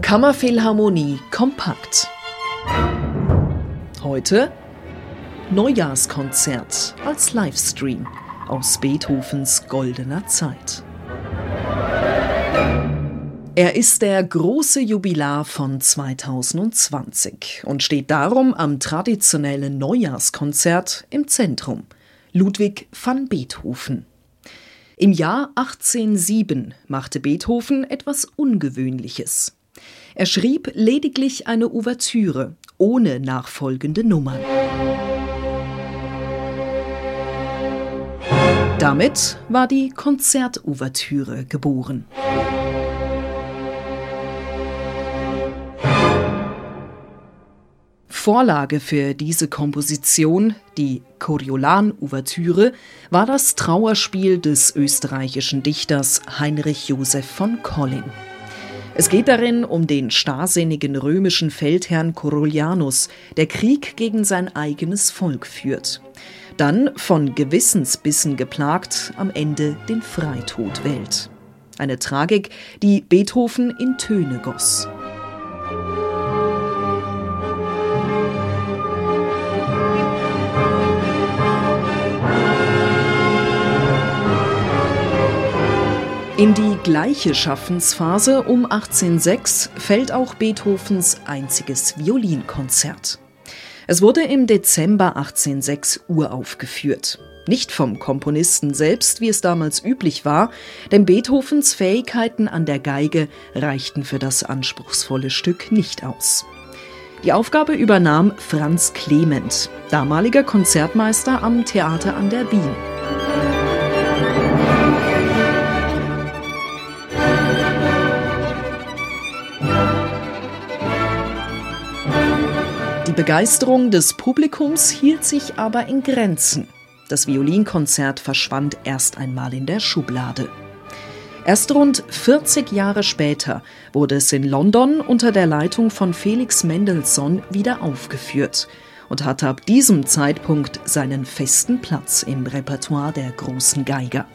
Kammerphilharmonie kompakt. Heute Neujahrskonzert als Livestream aus Beethovens goldener Zeit. Er ist der große Jubilar von 2020 und steht darum am traditionellen Neujahrskonzert im Zentrum. Ludwig van Beethoven. Im Jahr 1807 machte Beethoven etwas Ungewöhnliches. Er schrieb lediglich eine Ouvertüre ohne nachfolgende Nummern. Damit war die Konzertouvertüre geboren. Vorlage für diese Komposition, die Coriolan-Ouvertüre, war das Trauerspiel des österreichischen Dichters Heinrich Joseph von Collin. Es geht darin um den starrsinnigen römischen Feldherrn Coriolanus, der Krieg gegen sein eigenes Volk führt. Dann, von Gewissensbissen geplagt, am Ende den Freitod wählt. Eine Tragik, die Beethoven in Töne goss. In die gleiche Schaffensphase um 1806 fällt auch Beethovens einziges Violinkonzert. Es wurde im Dezember 1806 uraufgeführt. Nicht vom Komponisten selbst, wie es damals üblich war, denn Beethovens Fähigkeiten an der Geige reichten für das anspruchsvolle Stück nicht aus. Die Aufgabe übernahm Franz Clement, damaliger Konzertmeister am Theater an der Wien. Begeisterung des Publikums hielt sich aber in Grenzen. Das Violinkonzert verschwand erst einmal in der Schublade. Erst rund 40 Jahre später wurde es in London unter der Leitung von Felix Mendelssohn wieder aufgeführt und hatte ab diesem Zeitpunkt seinen festen Platz im Repertoire der großen Geiger.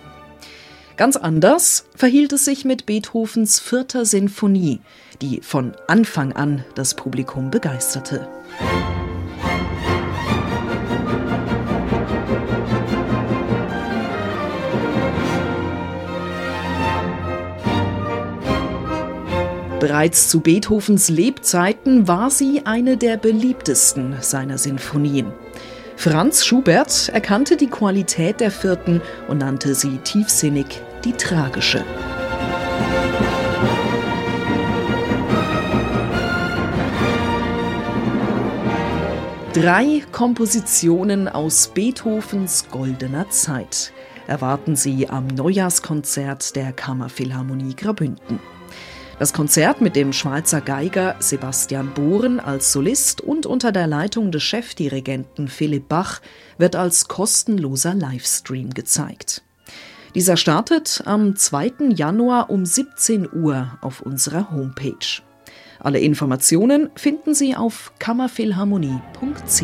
Ganz anders verhielt es sich mit Beethovens vierter Sinfonie, die von Anfang an das Publikum begeisterte. Bereits zu Beethovens Lebzeiten war sie eine der beliebtesten seiner Sinfonien. Franz Schubert erkannte die Qualität der vierten und nannte sie tiefsinnig die tragische. Drei Kompositionen aus Beethovens goldener Zeit erwarten Sie am Neujahrskonzert der Kammerphilharmonie Grabünden. Das Konzert mit dem Schweizer Geiger Sebastian Bohren als Solist und unter der Leitung des Chefdirigenten Philipp Bach wird als kostenloser Livestream gezeigt. Dieser startet am 2. Januar um 17 Uhr auf unserer Homepage. Alle Informationen finden Sie auf kammerphilharmonie.ch.